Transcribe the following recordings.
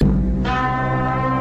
Música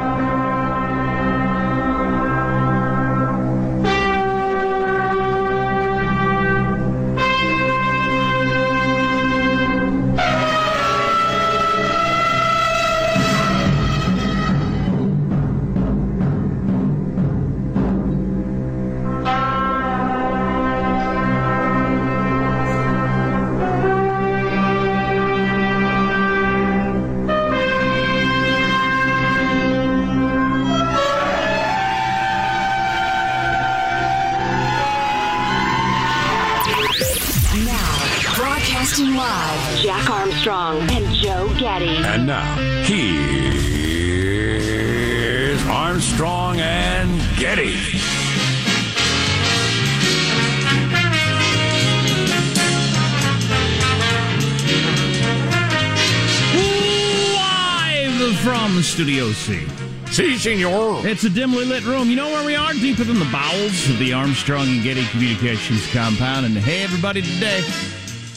From Studio C. Si, senor. It's a dimly lit room. You know where we are? Deeper than the bowels of the Armstrong and Getty Communications compound. And hey, everybody, today,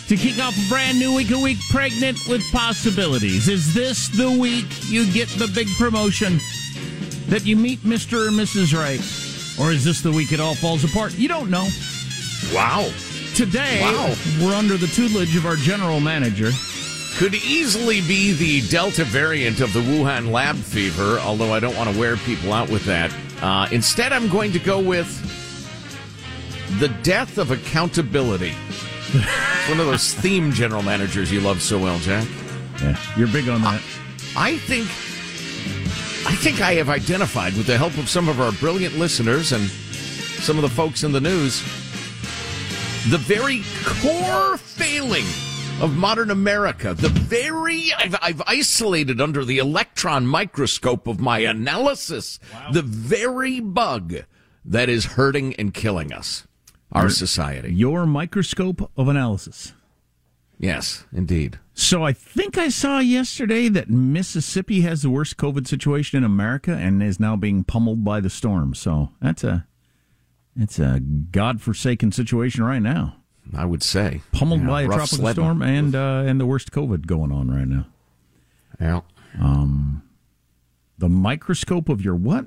to kick off a brand new week, a week pregnant with possibilities. Is this the week you get the big promotion that you meet Mr. or Mrs. Right? Or is this the week it all falls apart? You don't know. Wow. Today, Wow. we're under the tutelage of our general manager. Could easily be the Delta variant of the Wuhan lab fever, although I don't want to wear people out with that. Uh, instead, I'm going to go with the death of accountability. It's one of those theme general managers you love so well, Jack. Yeah, you're big on that. I think I think I have identified with the help of some of our brilliant listeners and some of the folks in the news the very core failing of modern America. The very I've, I've isolated under the electron microscope of my analysis the very bug that is hurting and killing us, our society. Your microscope of analysis. Yes, indeed. So I think I saw yesterday that Mississippi has the worst COVID situation in America and is now being pummeled by the storm. So that's a it's a godforsaken situation right now. I would say Pummeled Yeah, by a tropical sledding. storm and uh, and the worst COVID going on right now. Yeah. The microscope of your what?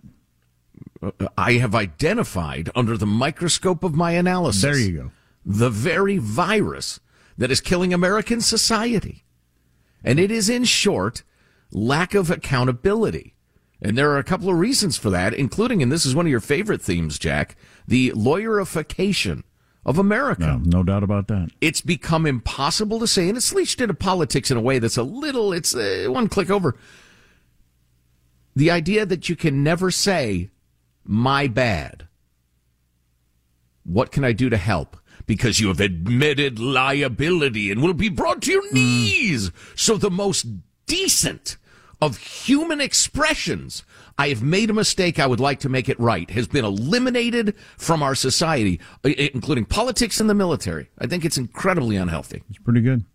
I have identified under the microscope of my analysis. There you go. The very virus that is killing American society. And it is, in short, lack of accountability. And there are a couple of reasons for that, including, and this is one of your favorite themes, Jack, the lawyerification of America. No, no doubt about that. It's become impossible to say, and it's leached into politics in a way that's a little, it's uh, one click over. The idea that you can never say, my bad. What can I do to help? Because you have admitted liability and will be brought to your knees. So the most decent of human expressions, I have made a mistake, I would like to make it right, has been eliminated from our society, uh, including politics and the military. I think it's incredibly unhealthy. It's pretty good.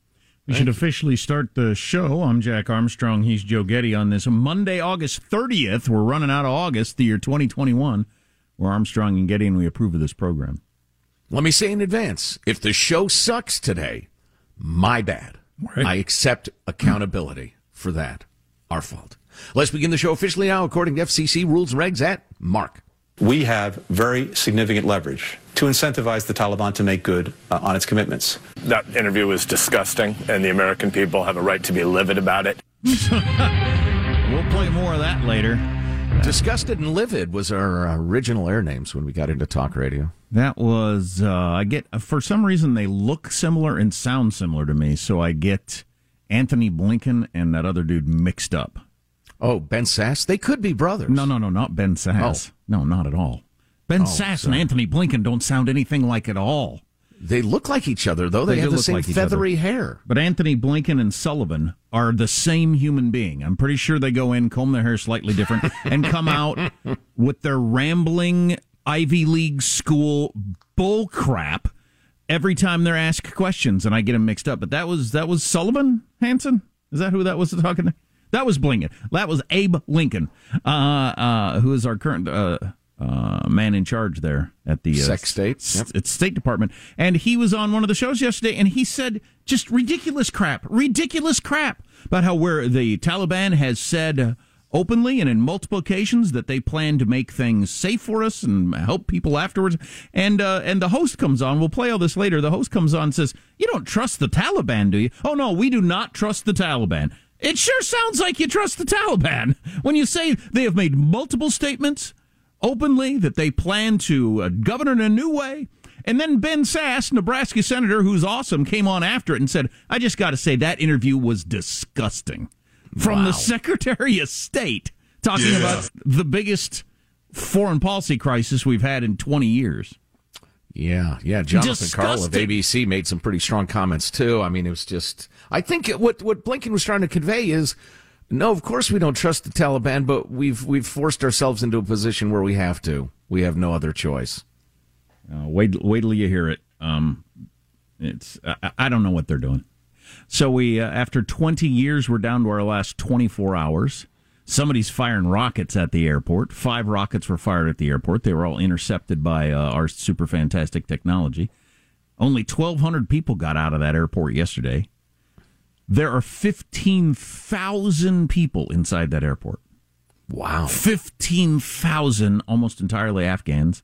We should officially start the show. I'm Jack Armstrong. He's Joe Getty on this Monday, August 30th. We're running out of August, the year 2021. We're Armstrong and Getty, and we approve of this program. Let me say in advance, if the show sucks today, my bad. Right. I accept accountability for that. Our fault. Let's begin the show officially now, according to FCC rules and regs at Mark. We have very significant leverage to incentivize the Taliban to make good uh, on its commitments. That interview was disgusting, and the American people have a right to be livid about it. We'll play more of that later. Disgusted and Livid was our original air names when we got into talk radio. That was uh, I get for some reason they look similar and sound similar to me, so I get Antony Blinken and that other dude mixed up. Oh, Ben Sasse? They could be brothers. No, no, no, not Ben Sasse. Oh. No, not at all. Ben oh, Sasse and Antony Blinken don't sound anything like at all. They look like each other, though. They, They have the same like feathery hair. But Antony Blinken and Sullivan are the same human being. I'm pretty sure they go in, comb their hair slightly different, and come out with their rambling Ivy League school bull crap every time they're asked questions, and I get them mixed up. But that was that was Sullivan Hanson. Is that who that was talking? That was Blinken. That was Abe Lincoln, uh, uh, who is our current uh, uh, man in charge there at the uh, Sex state. Yep. it's State Department, and he was on one of the shows yesterday, and he said just ridiculous crap, ridiculous crap about how where the Taliban has said openly and in multiple occasions that they plan to make things safe for us and help people afterwards. And uh, and the host comes on. We'll play all this later. The host comes on and says, "You don't trust the Taliban, do you?" Oh no, we do not trust the Taliban. It sure sounds like you trust the Taliban when you say they have made multiple statements openly that they plan to uh, govern in a new way. And then Ben Sasse, Nebraska senator, who's awesome, came on after it and said, I just got to say that interview was disgusting. From the Secretary of State talking about the biggest foreign policy crisis we've had in 20 years. Yeah, yeah. Jonathan Karl of ABC made some pretty strong comments too. I mean, it was just. I think what what Blinken was trying to convey is, no, of course we don't trust the Taliban, but we've we've forced ourselves into a position where we have to. We have no other choice. Uh, wait, wait till you hear it. Um, it's I, I don't know what they're doing. So we, uh, after 20 years, we're down to our last 24 hours. Somebody's firing rockets at the airport. Five rockets were fired at the airport. They were all intercepted by uh, our super fantastic technology. Only 1,200 people got out of that airport yesterday. There are 15,000 people inside that airport. Wow. 15,000, almost entirely Afghans,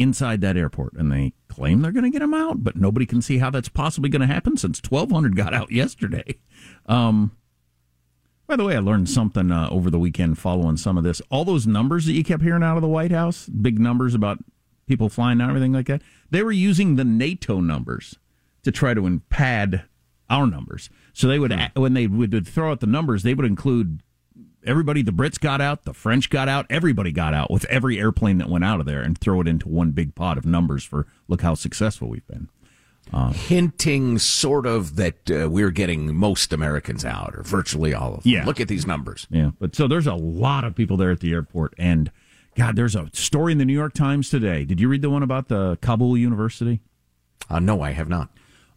inside that airport. And they claim they're going to get them out, but nobody can see how that's possibly going to happen since 1,200 got out yesterday. Um, by the way, I learned something uh, over the weekend following some of this. All those numbers that you kept hearing out of the White House, big numbers about people flying out, everything like that, they were using the NATO numbers to try to pad our numbers. So they would, when they would throw out the numbers, they would include everybody the Brits got out, the French got out, everybody got out with every airplane that went out of there and throw it into one big pot of numbers for look how successful we've been. Hinting sort of that uh, we're getting most Americans out, or virtually all of them. Yeah. Look at these numbers. Yeah, but so there's a lot of people there at the airport and God, there's a story in the New York Times today. Did you read the one about the Kabul University? Uh, no, I have not.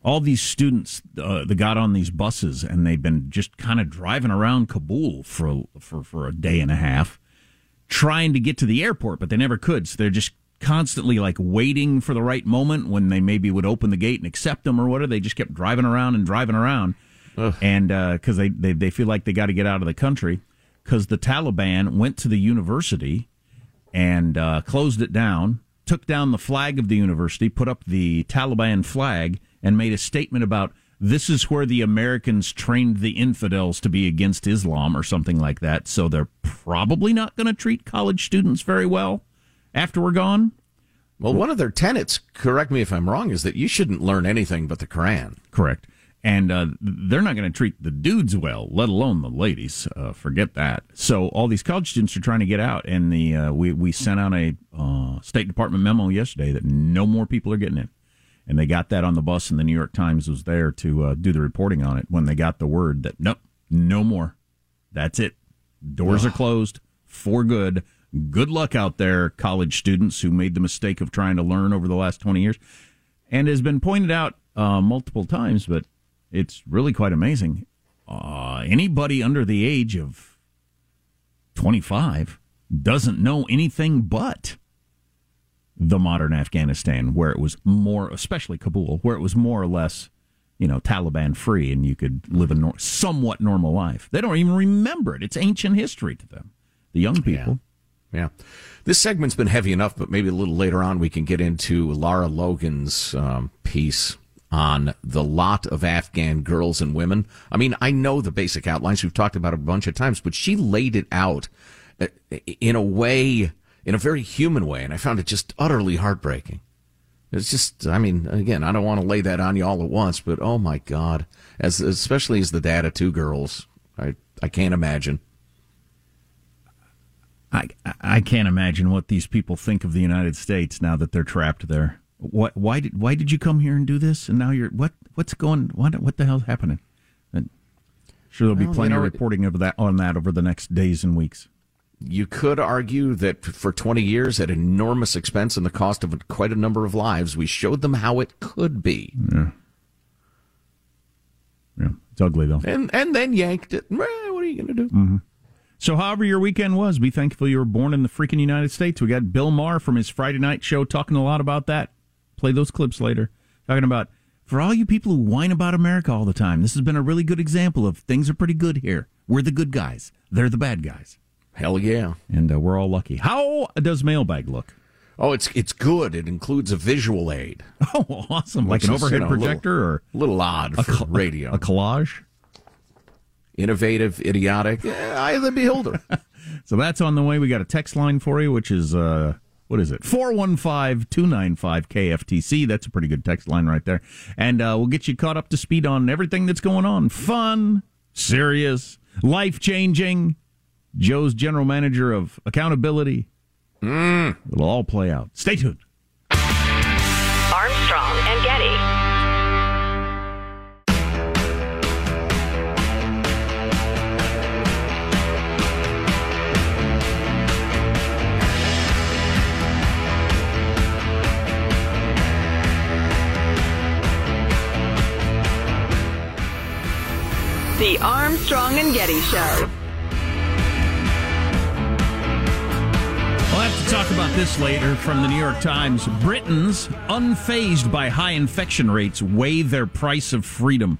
All these students uh, that got on these buses and they've been just kind of driving around Kabul for for for a day and a half, trying to get to the airport, but they never could. So they're just constantly like waiting for the right moment when they maybe would open the gate and accept them or whatever. They just kept driving around and driving around, and because they, they they feel like they got to get out of the country because the Taliban went to the university and uh, closed it down, took down the flag of the university, put up the Taliban flag, and made a statement about this is where the Americans trained the infidels to be against Islam or something like that. So they're probably not going to treat college students very well after we're gone. Well, one of their tenets, correct me if I'm wrong, is that you shouldn't learn anything but the Quran. Correct. and uh, they're not going to treat the dudes well, let alone the ladies. Uh, forget that. So all these college students are trying to get out, and the uh, we we sent out a uh, State Department memo yesterday that no more people are getting in, and they got that on the bus, and the New York Times was there to uh, do the reporting on it when they got the word that nope, no more. That's it. Doors are closed for good. Good luck out there, college students who made the mistake of trying to learn over the last twenty years, and has been pointed out uh, multiple times, but it's really quite amazing. Uh, anybody under the age of 25 doesn't know anything but the modern Afghanistan, where it was more, especially Kabul, where it was more or less, you know, Taliban free and you could live a nor- somewhat normal life. They don't even remember it. It's ancient history to them, the young people. Yeah. yeah. This segment's been heavy enough, but maybe a little later on we can get into Lara Logan's um, piece on the lot of Afghan girls and women. I mean, I know the basic outlines. We've talked about it a bunch of times, but she laid it out uh, in a way, in a very human way, and I found it just utterly heartbreaking. It's just, I mean, again, I don't want to lay that on you all at once, but oh my God, as especially as the dad of two girls, I I can't imagine. I I can't imagine what these people think of the United States now that they're trapped there. What? Why did Why did you come here and do this? And now you're what? What's going? What? What the hell's happening? And sure, there'll be well, plenty you know, of reporting of that on that over the next days and weeks. You could argue that for 20 years, at enormous expense and the cost of quite a number of lives, we showed them how it could be. Yeah. Yeah, it's ugly though. And and then yanked it. What are you going to do? Mm-hmm. So, however your weekend was, be thankful you were born in the freaking United States. We got Bill Maher from his Friday night show talking a lot about that play those clips later. Talking about for all you people who whine about America all the time, this has been a really good example of things are pretty good here. We're the good guys. They're the bad guys. Hell yeah. And uh, we're all lucky. How does mailbag look? Oh, it's it's good. It includes a visual aid. Oh, awesome! Like an overhead you know, projector, little, or a little odd for cl- radio. A collage. Innovative, idiotic. eye of the beholder. so that's on the way. We got a text line for you, which is uh, what is it? 415 295 KFTC. That's a pretty good text line right there. And uh, we'll get you caught up to speed on everything that's going on fun, serious, life changing. Joe's general manager of accountability. Mm. It'll all play out. Stay tuned. Armstrong and Getty. The Armstrong and Getty Show. Have to talk about this later from the New York Times. Britons, unfazed by high infection rates, weigh their price of freedom.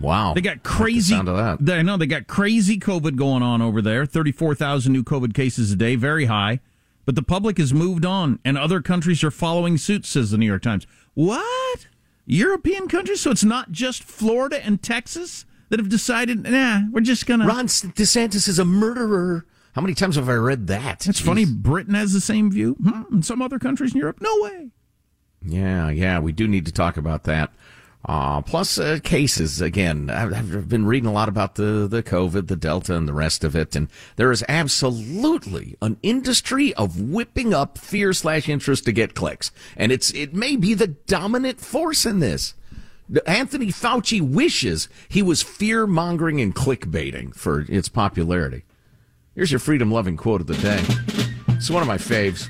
Wow. They got crazy. Like they, I know they got crazy COVID going on over there. 34,000 new COVID cases a day, very high. But the public has moved on, and other countries are following suit, says the New York Times. What? European countries? So it's not just Florida and Texas? that have decided, nah, we're just gonna. Ron DeSantis is a murderer. How many times have I read that? It's funny. Britain has the same view. Hmm, and some other countries in Europe, no way. Yeah, yeah, we do need to talk about that. Uh, plus uh, cases again. I've, I've, been reading a lot about the the COVID, the Delta, and the rest of it, and there is absolutely an industry of whipping up fear slash interest to get clicks, and it's it may be the dominant force in this. Anthony Fauci wishes he was fear mongering and clickbaiting for its popularity. Here's your freedom loving quote of the day. It's one of my faves.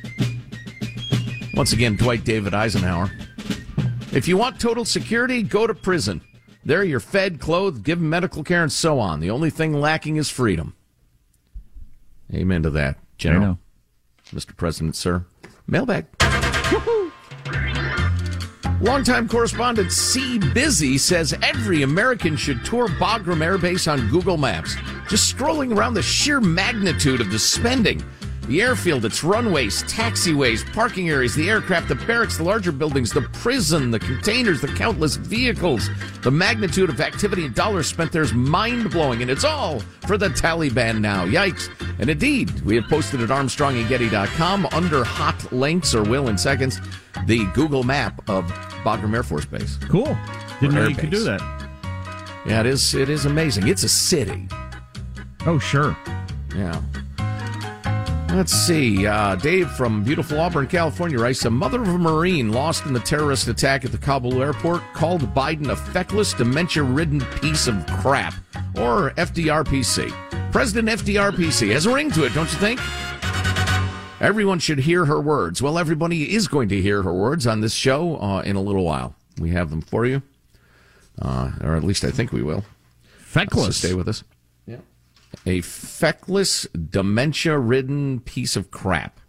Once again, Dwight David Eisenhower. If you want total security, go to prison. There you're fed, clothed, given medical care, and so on. The only thing lacking is freedom. Amen to that, General. Mr. President, sir. Mailbag. Longtime correspondent C. Busy says every American should tour Bagram Air Base on Google Maps. Just scrolling around the sheer magnitude of the spending. The airfield, its runways, taxiways, parking areas, the aircraft, the barracks, the larger buildings, the prison, the containers, the countless vehicles. The magnitude of activity and dollars spent there is mind blowing, and it's all for the Taliban now. Yikes. And indeed, we have posted at ArmstrongandGetty.com under hot links, or will in seconds, the Google map of Bagram Air Force Base. Cool. Didn't know you could do that. Yeah, it is. It is amazing. It's a city. Oh, sure. Yeah. Let's see. Uh, Dave from beautiful Auburn, California writes A mother of a Marine lost in the terrorist attack at the Kabul airport called Biden a feckless, dementia ridden piece of crap. Or FDRPC. President FDRPC has a ring to it, don't you think? Everyone should hear her words. Well, everybody is going to hear her words on this show uh, in a little while. We have them for you. Uh, or at least I think we will. So Feckless. stay with us. A feckless, dementia ridden piece of crap.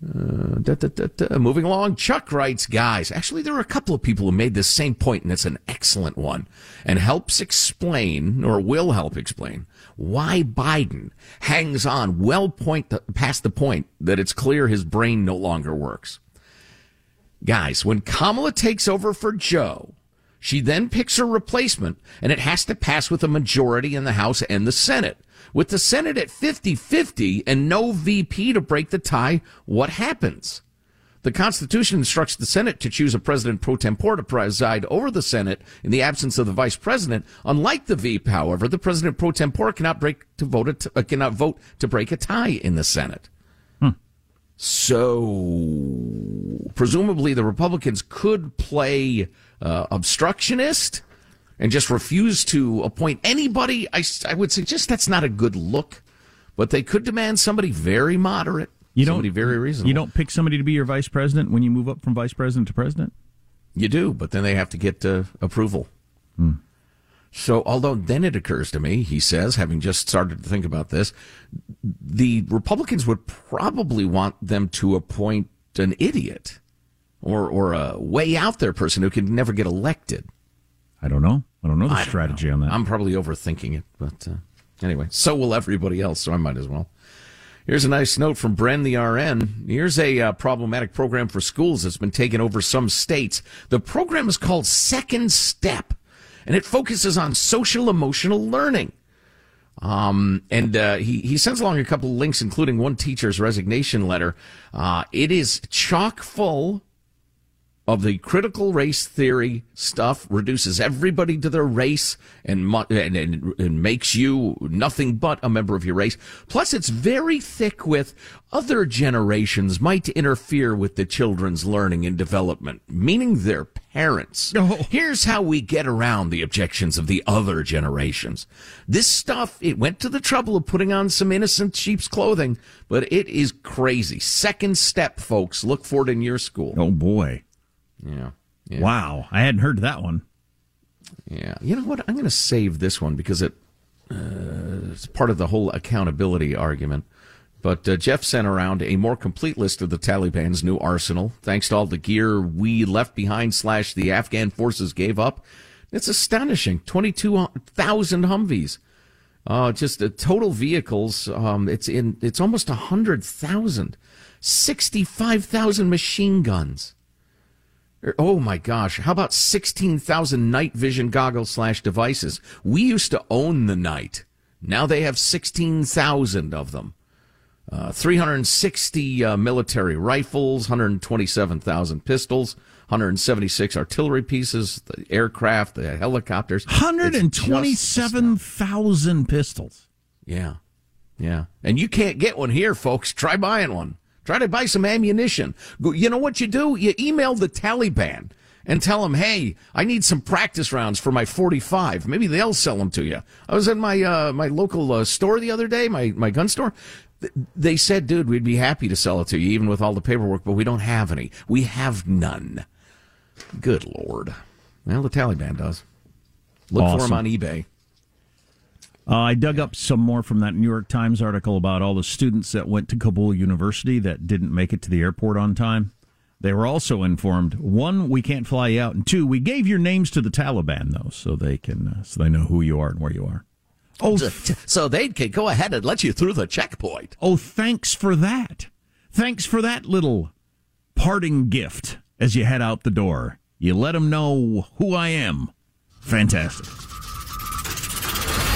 Uh, da, da, da. Moving along, Chuck writes, guys, actually, there are a couple of people who made this same point, and it's an excellent one, and helps explain, or will help explain, why Biden hangs on well point past the point that it's clear his brain no longer works. Guys, when Kamala takes over for Joe, she then picks her replacement, and it has to pass with a majority in the House and the Senate. With the Senate at 50 50 and no VP to break the tie, what happens? The Constitution instructs the Senate to choose a president pro tempore to preside over the Senate in the absence of the vice president. Unlike the VP, however, the president pro tempore cannot break to vote t- uh, cannot vote to break a tie in the Senate. So presumably the Republicans could play uh, obstructionist and just refuse to appoint anybody. I, I would suggest that's not a good look, but they could demand somebody very moderate, You don't, somebody very reasonable. You don't pick somebody to be your vice president when you move up from vice president to president? You do, but then they have to get uh, approval. Hmm. So, although then it occurs to me, he says, having just started to think about this, the Republicans would probably want them to appoint an idiot or or a way out there person who can never get elected. I don't know. I don't know the I strategy know. on that. I'm probably overthinking it, but uh, anyway, so will everybody else, so I might as well. Here's a nice note from Bren the RN. Here's a uh, problematic program for schools that's been taken over some states. The program is called Second Step, and it focuses on social emotional learning. Um, and uh, he he sends along a couple of links, including one teacher's resignation letter. Uh, it is chock full of the critical race theory stuff reduces everybody to their race and, and, and, and makes you nothing but a member of your race. Plus, it's very thick with other generations might interfere with the children's learning and development, meaning their parents. Here's how we get around the objections of the other generations. This stuff, it went to the trouble of putting on some innocent sheep's clothing, but it is crazy. Second step, folks. Look for it in your school. oh, boy. Yeah. yeah. Wow. I hadn't heard that one. Yeah. You know what? I'm going to save this one because it uh, it's part of the whole accountability argument. But uh, Jeff sent around a more complete list of the Taliban's new arsenal, thanks to all the gear we left behind slash the Afghan forces gave up. It's astonishing. 22,000 Humvees. Uh, just the total vehicles. Um, it's in, it's almost 100,000. 65,000 machine guns. Er, Oh my gosh. How about 16,000 night vision goggles slash devices? We used to own the night. Now they have 16,000 of them. Uh, 360 uh, military rifles, 127,000 pistols, 176 artillery pieces, the aircraft, the helicopters. It's just stuff. 127,000 pistols. Yeah. Yeah. And you can't get one here, folks. Try buying one. Try to buy some ammunition. You know what you do? You email the Taliban and tell them, hey, I need some practice rounds for my 45. Maybe they'll sell them to you. I was in my, uh, my local uh, store the other day, my, my gun store. They said, dude, we'd be happy to sell it to you, even with all the paperwork, but we don't have any. We have none. Good Lord. Well, the Taliban does. Look for Awesome. them on eBay. Uh, I dug up some more from that New York Times article about all the students that went to Kabul University that didn't make it to the airport on time. They were also informed: one, we can't fly you out, and two, we gave your names to the Taliban though, so they can uh, so they know who you are and where you are. Oh, So they can go ahead and let you through the checkpoint. oh, thanks for that. Thanks for that little parting gift as you head out the door. You let them know who I am. Fantastic.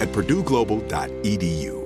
at purdueglobal.edu.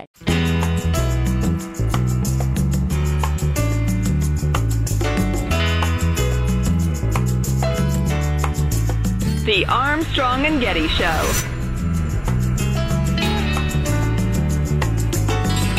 The Armstrong and Getty Show.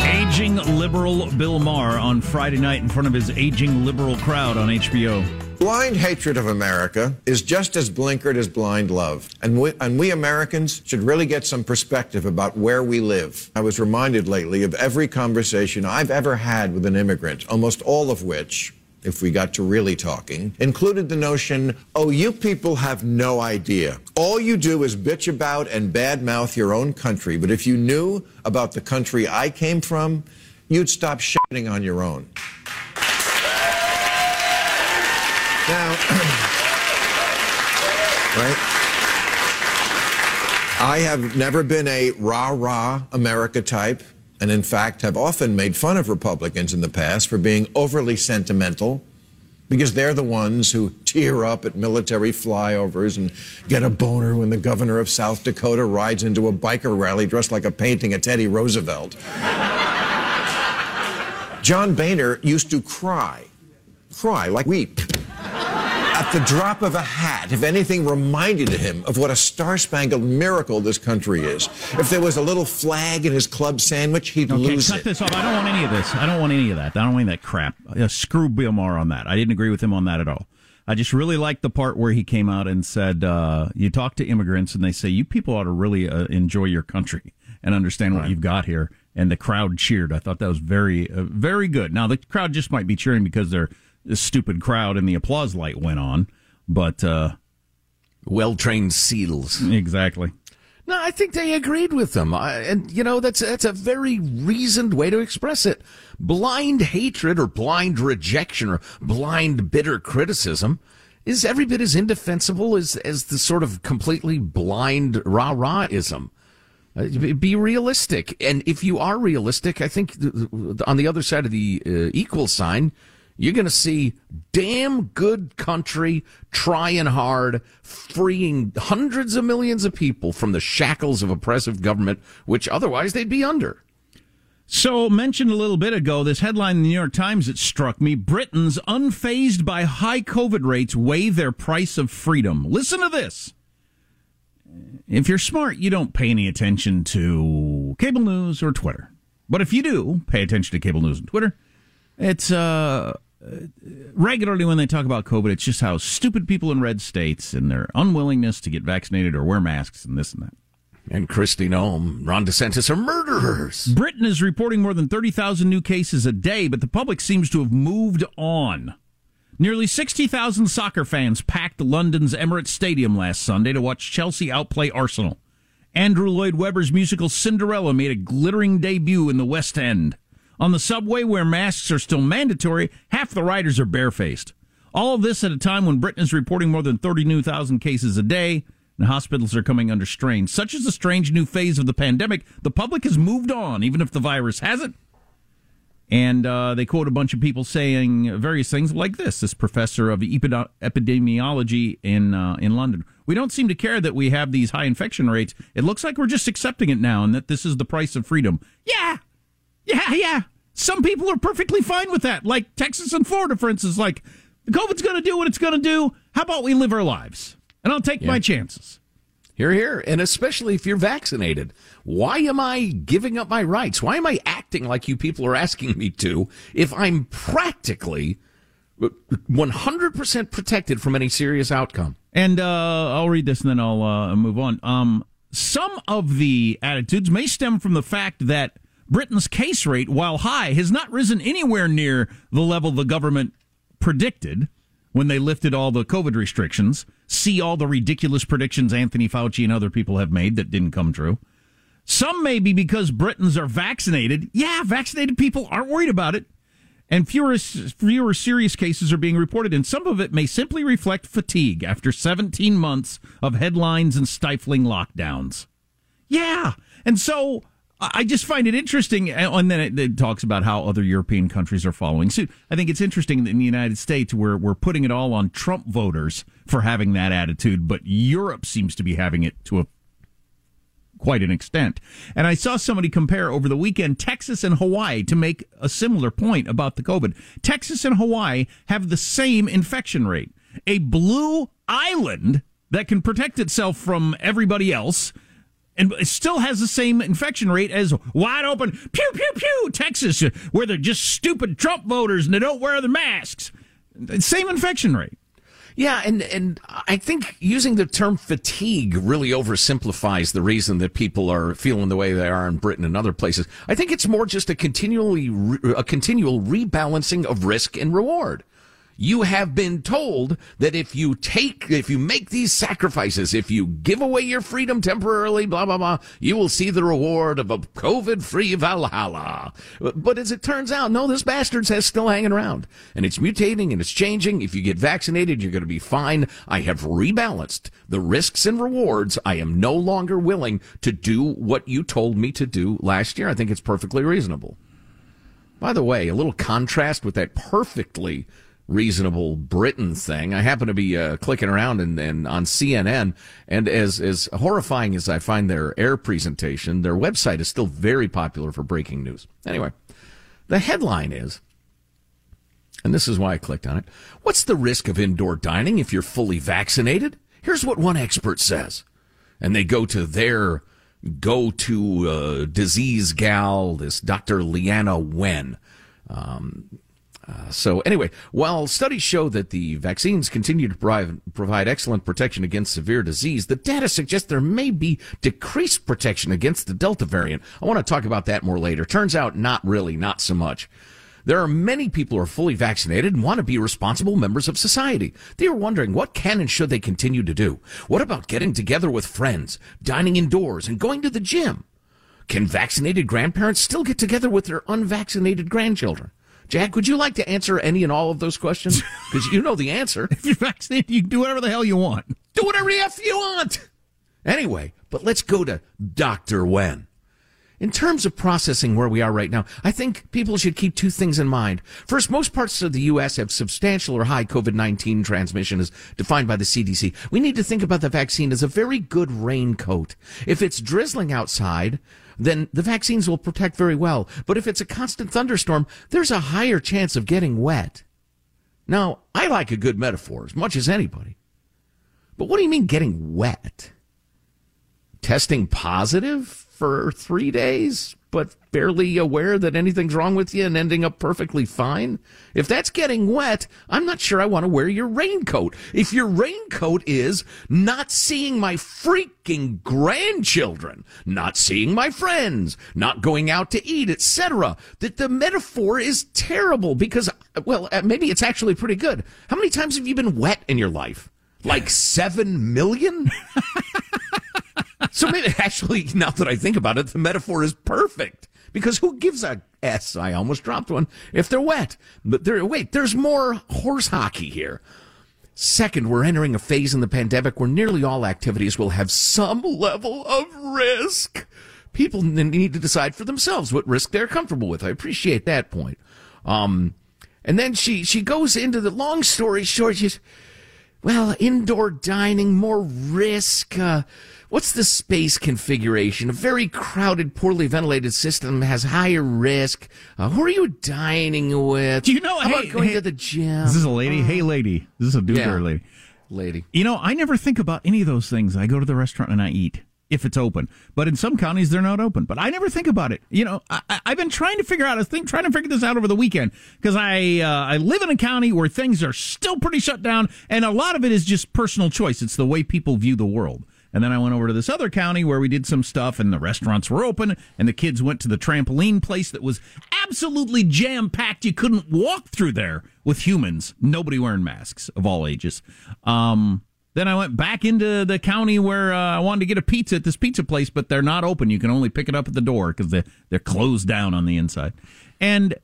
Aging liberal Bill Maher on Friday night in front of his aging liberal crowd on HBO. Blind hatred of America is just as blinkered as blind love. And we, and we Americans should really get some perspective about where we live. I was reminded lately of every conversation I've ever had with an immigrant, almost all of which, if we got to really talking, included the notion, oh, you people have no idea. All you do is bitch about and badmouth your own country. But if you knew about the country I came from, you'd stop shitting on your own. Now, right? I have never been a rah rah America type, and in fact have often made fun of Republicans in the past for being overly sentimental because they're the ones who tear up at military flyovers and get a boner when the governor of South Dakota rides into a biker rally dressed like a painting of Teddy Roosevelt. John Boehner used to cry, cry, like weep at the drop of a hat if anything reminded him of what a star-spangled miracle this country is. If there was a little flag in his club sandwich, he'd Okay, lose cut it. this off. I don't want any of this. I don't want any of that. I don't want any of that crap. Uh, screw Bill Maher on that. I didn't agree with him on that at all. I just really liked the part where he came out and said, uh, "You talk to immigrants and they say you people ought to really uh, enjoy your country and understand what you've got here." And the crowd cheered. I thought that was very, uh, very good. Now the crowd just might be cheering because they're a stupid crowd and the applause light went on, but uh, well trained seals. Exactly. No, I think they agreed with them, I, and you know that's that's a very reasoned way to express it. Blind hatred or blind rejection or blind bitter criticism is every bit as indefensible as as the sort of completely blind rah rahism. Uh, be realistic, and if you are realistic, I think th- th- on the other side of the uh, equal sign, you're going to see damn good country trying hard, freeing hundreds of millions of people from the shackles of oppressive government, which otherwise they'd be under. So, mentioned a little bit ago, this headline in the New York Times that struck me Britons unfazed by high COVID rates weigh their price of freedom. Listen to this. If you're smart, you don't pay any attention to cable news or Twitter. But if you do pay attention to cable news and Twitter, it's uh, regularly when they talk about COVID, it's just how stupid people in red states and their unwillingness to get vaccinated or wear masks and this and that. And Kristi Noem, Ron DeSantis are murderers. Britain is reporting more than 30,000 new cases a day, but the public seems to have moved on. Nearly 60,000 soccer fans packed London's Emirates Stadium last Sunday to watch Chelsea outplay Arsenal. Andrew Lloyd Webber's musical Cinderella made a glittering debut in the West End. On the subway, where masks are still mandatory, half the riders are barefaced. All of this at a time when Britain is reporting more than 30 new thousand cases a day, and hospitals are coming under strain. Such is the strange new phase of the pandemic. The public has moved on, even if the virus hasn't. And uh, they quote a bunch of people saying various things like this. This professor of epidemiology in uh, in London. We don't seem to care that we have these high infection rates. It looks like we're just accepting it now, and that this is the price of freedom. Yeah, yeah, yeah. Some people are perfectly fine with that. Like Texas and Florida, for instance. Like COVID's going to do what it's going to do. How about we live our lives? and I'll take yeah. my chances. Here, here, and especially if you're vaccinated. Why am I giving up my rights? Why am I acting like you people are asking me to if I'm practically 100% protected from any serious outcome? And uh, I'll read this and then I'll uh, move on. Um, some of the attitudes may stem from the fact that Britain's case rate, while high, has not risen anywhere near the level the government predicted when they lifted all the COVID restrictions. See all the ridiculous predictions Anthony Fauci and other people have made that didn't come true. Some may be because Britons are vaccinated. Yeah, vaccinated people aren't worried about it. And fewer, fewer serious cases are being reported, and some of it may simply reflect fatigue after 17 months of headlines and stifling lockdowns. Yeah. And so I just find it interesting, eh, and then it, it, talks about how other European countries are following suit. I think it's interesting that in the United States we're we're putting it all on Trump voters for having that attitude, but Europe seems to be having it to a quite an extent. And I saw somebody compare over the weekend Texas and Hawaii to make a similar point about the COVID. Texas and Hawaii have the same infection rate. A blue island that can protect itself from everybody else and it still has the same infection rate as wide open pew pew pew Texas, where they're just stupid Trump voters and they don't wear the masks. Same infection rate. Yeah, and and I think using the term fatigue really oversimplifies the reason that people are feeling the way they are in Britain and other places. I think it's more just a continually a continual rebalancing of risk and reward you have been told that if you take, if you make these sacrifices, if you give away your freedom temporarily, blah, blah, blah, you will see the reward of a COVID free Valhalla. But as it turns out, no, this bastard's has still hanging around and it's mutating and it's changing. If you get vaccinated, you're going to be fine. I have rebalanced the risks and rewards. I am no longer willing to do what you told me to do last year. I think it's perfectly reasonable. By the way, a little contrast with that perfectly reasonable Britain thing. I happen to be uh, clicking around and, and on CNN, and as as horrifying as I find their air presentation, their website is still very popular for breaking news. Anyway, the headline is. And this is why I clicked on it. What's the risk of indoor dining if you're fully vaccinated? Here's what one expert says. And they go to their go to uh, disease gal, this Dr. Leana Wen. Um, uh, so anyway, while studies show that the vaccines continue to provide, provide excellent protection against severe disease, the data suggests there may be decreased protection against the Delta variant. I want to talk about that more later. Turns out not really, not so much. There are many people who are fully vaccinated and want to be responsible members of society. They are wondering what can and should they continue to do? What about getting together with friends, dining indoors, and going to the gym? Can vaccinated grandparents still get together with their unvaccinated grandchildren? Jack, would you like to answer any and all of those questions? Because you know the answer. if you're vaccinated, you can do whatever the hell you want. Do whatever the F you want. Anyway, but let's go to Dr. Wen. in terms of processing where we are right now, I think people should keep two things in mind. First, most parts of the U.S. have substantial or high COVID-19 transmission as defined by the CDC. We need to think about the vaccine as a very good raincoat. If it's drizzling outside, then the vaccines will protect very well. But if it's a constant thunderstorm, there's a higher chance of getting wet. Now, I like a good metaphor as much as anybody. But what do you mean getting wet? Testing positive? for three days, but barely aware that anything's wrong with you and ending up perfectly fine? If that's getting wet, I'm not sure I want to wear your raincoat. If your raincoat is not seeing my freaking grandchildren, not seeing my friends, not going out to eat, etc., that the metaphor is terrible because, well, uh, maybe it's actually pretty good. How many times have you been wet in your life? Like seven million? so maybe actually, now that I think about it, the metaphor is perfect because who gives a s? I almost dropped one if they're wet. But there, wait, there's more horse hockey here. Second, we're entering a phase in the pandemic where nearly all activities will have some level of risk. People need to decide for themselves what risk they're comfortable with. I appreciate that point. Um, and then she, she goes into the long story short. She's, well, indoor dining, more risk. Uh, what's the space configuration? A very crowded, poorly ventilated system has higher risk. Uh, who are you dining with? Do you know? How hey, about going hey, to the gym? This is this a lady? Uh, hey, lady. This is a dude yeah. or a lady? Lady. You know, I never think about any of those things. I go to the restaurant and I eat if it's open. But in some counties, they're not open. But I never think about it. You know, I, have been trying to figure out. I was think, trying to figure this out over the weekend because I uh, I live in a county where things are still pretty shut down, and a lot of it is just personal choice. It's the way people view the world. And then I went over to this other county where we did some stuff and the restaurants were open and the kids went to the trampoline place that was absolutely jam packed. You couldn't walk through there with humans, nobody wearing masks of all ages. Um, then I went back into the county where uh, I wanted to get a pizza at this pizza place, but they're not open. You can only pick it up at the door because they, they're closed down on the inside. And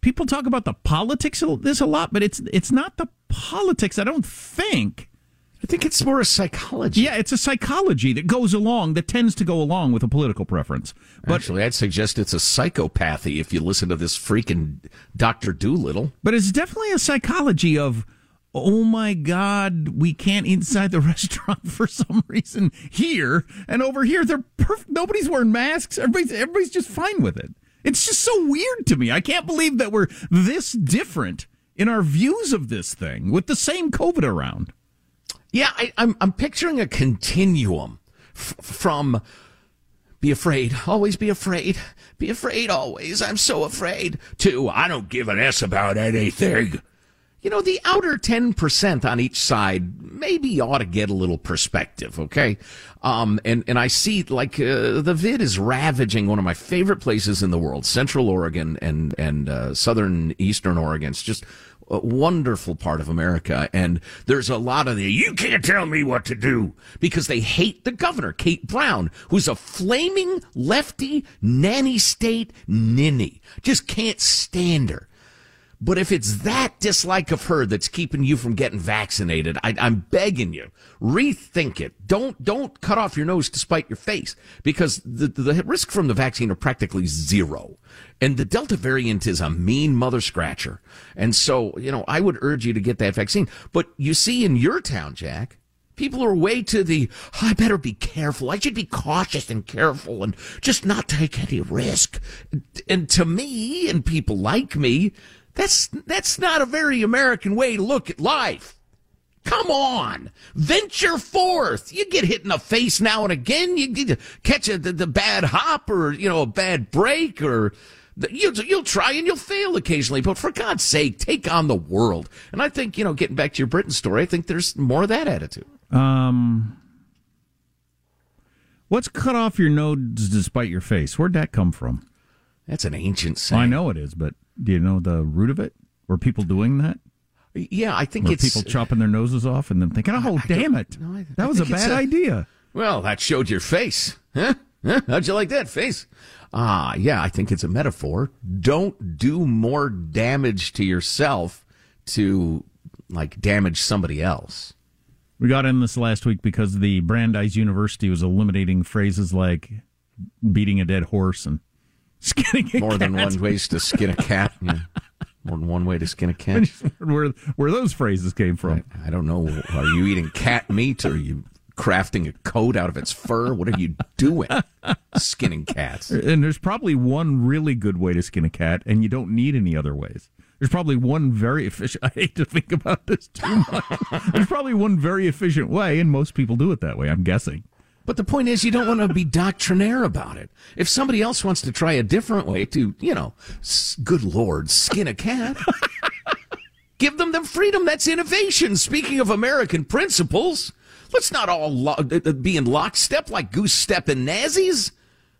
people talk about the politics of this a lot, but it's it's not the politics. I don't think. I think it's more a psychology. Yeah, it's a psychology that goes along, that tends to go along with a political preference. But Actually, I'd suggest it's a psychopathy if you listen to this freaking Dr. Doolittle. But it's definitely a psychology of oh my God, we can't inside the restaurant for some reason here. And over here, they're perfect. Nobody's wearing masks. Everybody's, everybody's just fine with it. It's just so weird to me. I can't believe that we're this different in our views of this thing with the same COVID around. Yeah, I, am I'm, I'm picturing a continuum f- from be afraid, always be afraid, be afraid always, I'm so afraid, to I don't give an S about anything you know, the outer 10% on each side maybe ought to get a little perspective, okay? Um, and, and I see, like, uh, the vid is ravaging one of my favorite places in the world, Central Oregon and, and, uh, Southern Eastern Oregon. It's just a wonderful part of America. And there's a lot of the, you can't tell me what to do because they hate the governor, Kate Brown, who's a flaming lefty nanny state ninny. Just can't stand her. But if it's that dislike of her that's keeping you from getting vaccinated, I, am begging you, rethink it. Don't don't cut off your nose to spite your face because the the risk from the vaccine are practically zero, and the Delta variant is a mean mother scratcher. And so, you know, I would urge you to get that vaccine. But you see, in your town, Jack, People are way to the, oh, I better be careful. I should be cautious and careful and just not take any risk. And to me and people like me, that's, that's not a very American way to look at life. Come on, venture forth. You get hit in the face now and again. You get catch a, the, the bad hop or, you know, a bad break or you'll, you'll try and you'll fail occasionally. But for God's sake, take on the world. And I think, you know, getting back to your Britain story, I think there's more of that attitude. Um, what's cut off your nose despite your face? Where'd that come from? That's an ancient saying. I know it is, but do you know the root of it? Were people doing that? Yeah, I think Were it's people chopping their noses off and then thinking, "Oh, I, damn it, no, I, that was a bad a, idea." Well, that showed your face, huh? huh? How'd you like that face? Ah, yeah, I think it's a metaphor. Don't do more damage to yourself to like damage somebody else. We got in this last week because the Brandeis University was eliminating phrases like beating a dead horse and skinning More than one ways to skin a cat. Yeah. More than one way to skin a cat. where where those phrases came from. I don't know. Are you eating cat meat? Or are you crafting a coat out of its fur? What are you doing? Skinning cats. And there's probably one really good way to skin a cat, and you don't need any other ways. There's probably one very efficient. I hate to think about this too much. There's probably one very efficient way, and most people do it that way. I'm guessing. But the point is, you don't want to be doctrinaire about it. If somebody else wants to try a different way to, you know, good lord, skin a cat, give them the freedom. That's innovation. Speaking of American principles, let's not all lo- uh, uh, be in lockstep like goose step and Nazis.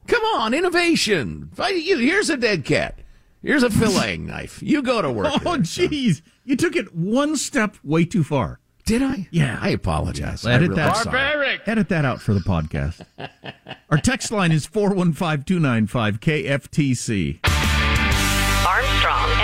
Come on, innovation. Here's a dead cat. Here's a filleting knife. You go to work. Oh, jeez, you took it one step way too far. Did I? Yeah. I apologize. I Edit really- that. I'm. Edit that out for the podcast. Our text line is 415 295 KFTC. Armstrong and Getty.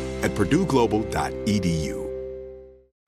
at purdueglobal.edu.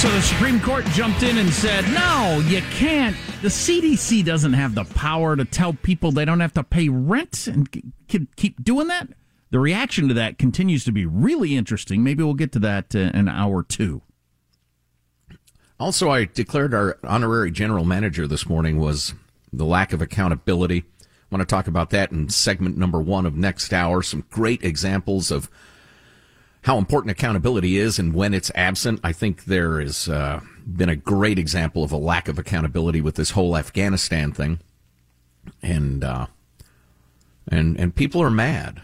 So the Supreme Court jumped in and said, no, you can't. The CDC doesn't have the power to tell people they don't have to pay rent and c- keep doing that. The reaction to that continues to be really interesting. Maybe we'll get to that uh, in an hour two. Also, I declared our honorary general manager this morning was the lack of accountability. I want to talk about that in segment number one of next hour. Some great examples of how important accountability is and when it's absent. I think there has uh, been a great example of a lack of accountability with this whole Afghanistan thing, and uh, and and people are mad.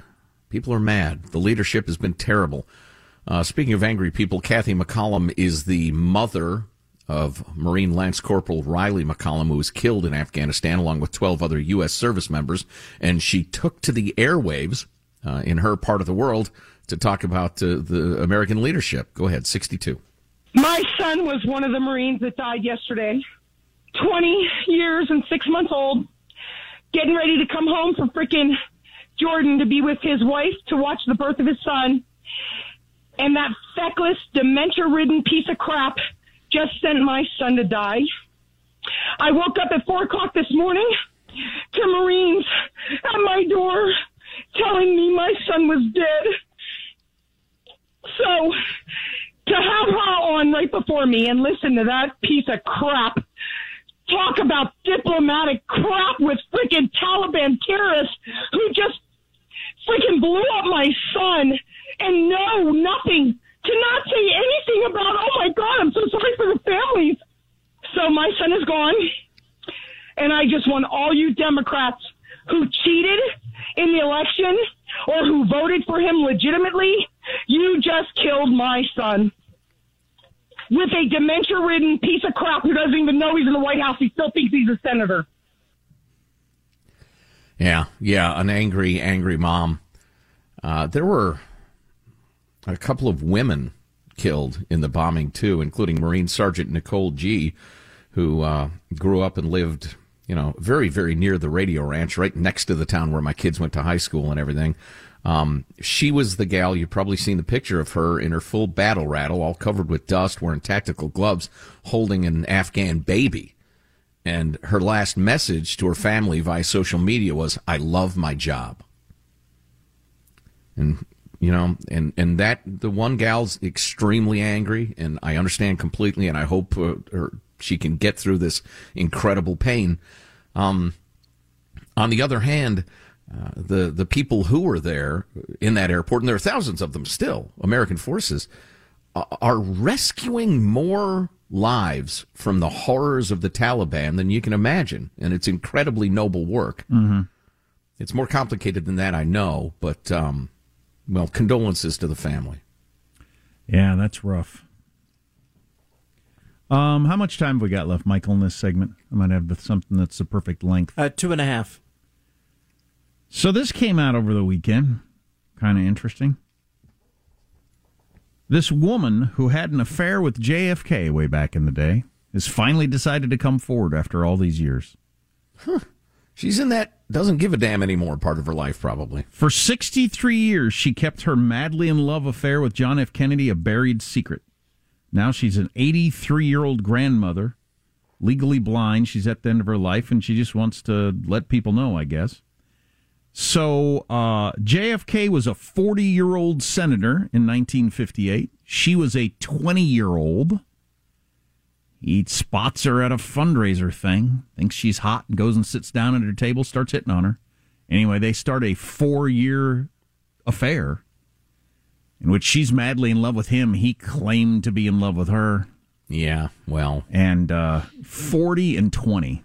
People are mad. The leadership has been terrible. Uh, speaking of angry people, Kathy McCollum is the mother of Marine Lance Corporal Rylee McCollum, who was killed in Afghanistan along with 12 other U.S. service members. And she took to the airwaves uh, in her part of the world to talk about uh, the American leadership. Go ahead, 62. My son was one of the Marines that died yesterday. 20 years and six months old, getting ready to come home from freaking Jordan to be with his wife to watch the birth of his son. And that feckless, dementia ridden piece of crap just sent my son to die. I woke up at four o'clock this morning to Marines at my door telling me my son was dead. So to have her on right before me and listen to that piece of crap talk about diplomatic crap with freaking Taliban terrorists who just freaking blew up my son and know nothing to not say anything about, oh my God, I'm so sorry for the families. So my son is gone. And I just want all you Democrats who cheated in the election or who voted for him legitimately, you just killed my son. With a dementia ridden piece of crap who doesn't even know he's in the White House. He still thinks he's a senator. Yeah, yeah, an angry, angry mom. Uh, there were a couple of women killed in the bombing too, including Marine Sergeant Nicole Gee, who uh, grew up and lived, you know, very, very near the radio ranch, right next to the town where my kids went to high school and everything. Um, she was the gal. You've probably seen the picture of her in her full battle rattle, all covered with dust, wearing tactical gloves, holding an Afghan baby. And her last message to her family via social media was, I love my job. And, you know, and, and that, the one gal's extremely angry, and I understand completely, and I hope uh, her, she can get through this incredible pain. Um, on the other hand, uh, the the people who were there in that airport, and there are thousands of them still, American forces, are rescuing more lives from the horrors of the Taliban than you can imagine, and it's incredibly noble work. Mm-hmm. It's more complicated than that, I know, but um, well, condolences to the family. Yeah, that's rough. Um, how much time have we got left, Michael, in this segment? I might have something that's the perfect length. Uh, two and a half. So this came out over the weekend. Kind of interesting. This woman who had an affair with JFK way back in the day has finally decided to come forward after all these years. Huh. She's in that doesn't give a damn anymore part of her life, probably. For 63 years, she kept her madly in love affair with John F. Kennedy a buried secret. Now she's an 83 year old grandmother, legally blind. She's at the end of her life, and she just wants to let people know, I guess. So uh, JFK was a 40 year old senator in 1958. She was a 20 year old. He spots her at a fundraiser thing, thinks she's hot, and goes and sits down at her table, starts hitting on her. Anyway, they start a four year affair in which she's madly in love with him. He claimed to be in love with her. Yeah, well. And uh, 40 and 20.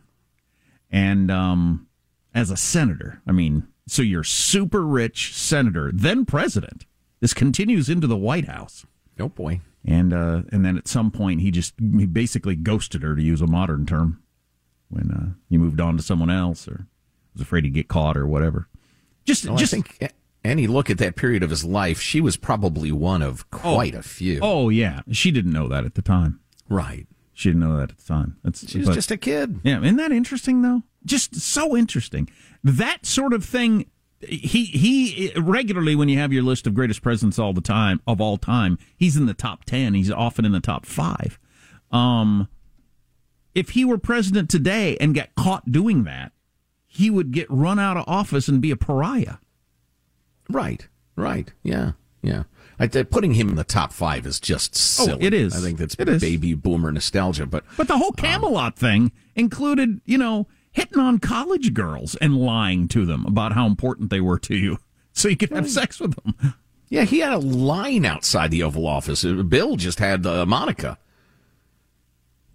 And um, as a senator, I mean, so you're super rich senator, then president. This continues into the White House. Oh boy. And uh, and then at some point he just he basically ghosted her to use a modern term when uh, he moved on to someone else or was afraid he'd get caught or whatever. Just well, just I think any look at that period of his life, she was probably one of quite oh, a few. Oh yeah, she didn't know that at the time. Right. She didn't know that at the time. That's, she was but, just a kid. Yeah, isn't that interesting though? Just so interesting. That sort of thing. He he regularly when you have your list of greatest presidents all the time of all time, he's in the top ten. He's often in the top five. Um, if he were president today and got caught doing that, he would get run out of office and be a pariah. Right. Right. Yeah. Yeah. I, putting him in the top five is just silly. Oh, it is. I think that's it is. baby boomer nostalgia. But but the whole Camelot um, thing included, you know, hitting on college girls and lying to them about how important they were to you so you could have sex with them. Yeah, he had a line outside the Oval Office. Uh, Bill just had uh, Monica.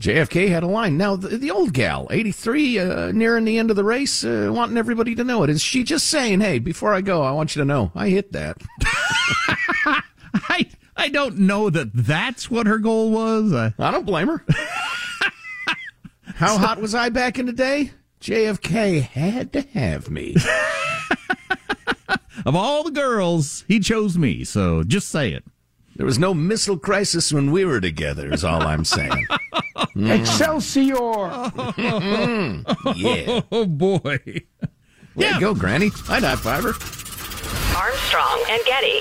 JFK had a line. Now, the, the old gal, 83, uh, nearing the end of the race, uh, wanting everybody to know it. Is she just saying, hey, before I go, I want you to know I hit that? I, I don't know that that's what her goal was. I, I don't blame her. How so, hot was I back in the day? JFK had to have me. of all the girls, he chose me, so just say it. There was no missile crisis when we were together, is all I'm saying. Mm. Excelsior! mm. Yeah. Oh, boy. Way yeah. to go, Granny. I'd high five her. Armstrong and Getty.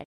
threat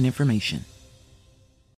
important information.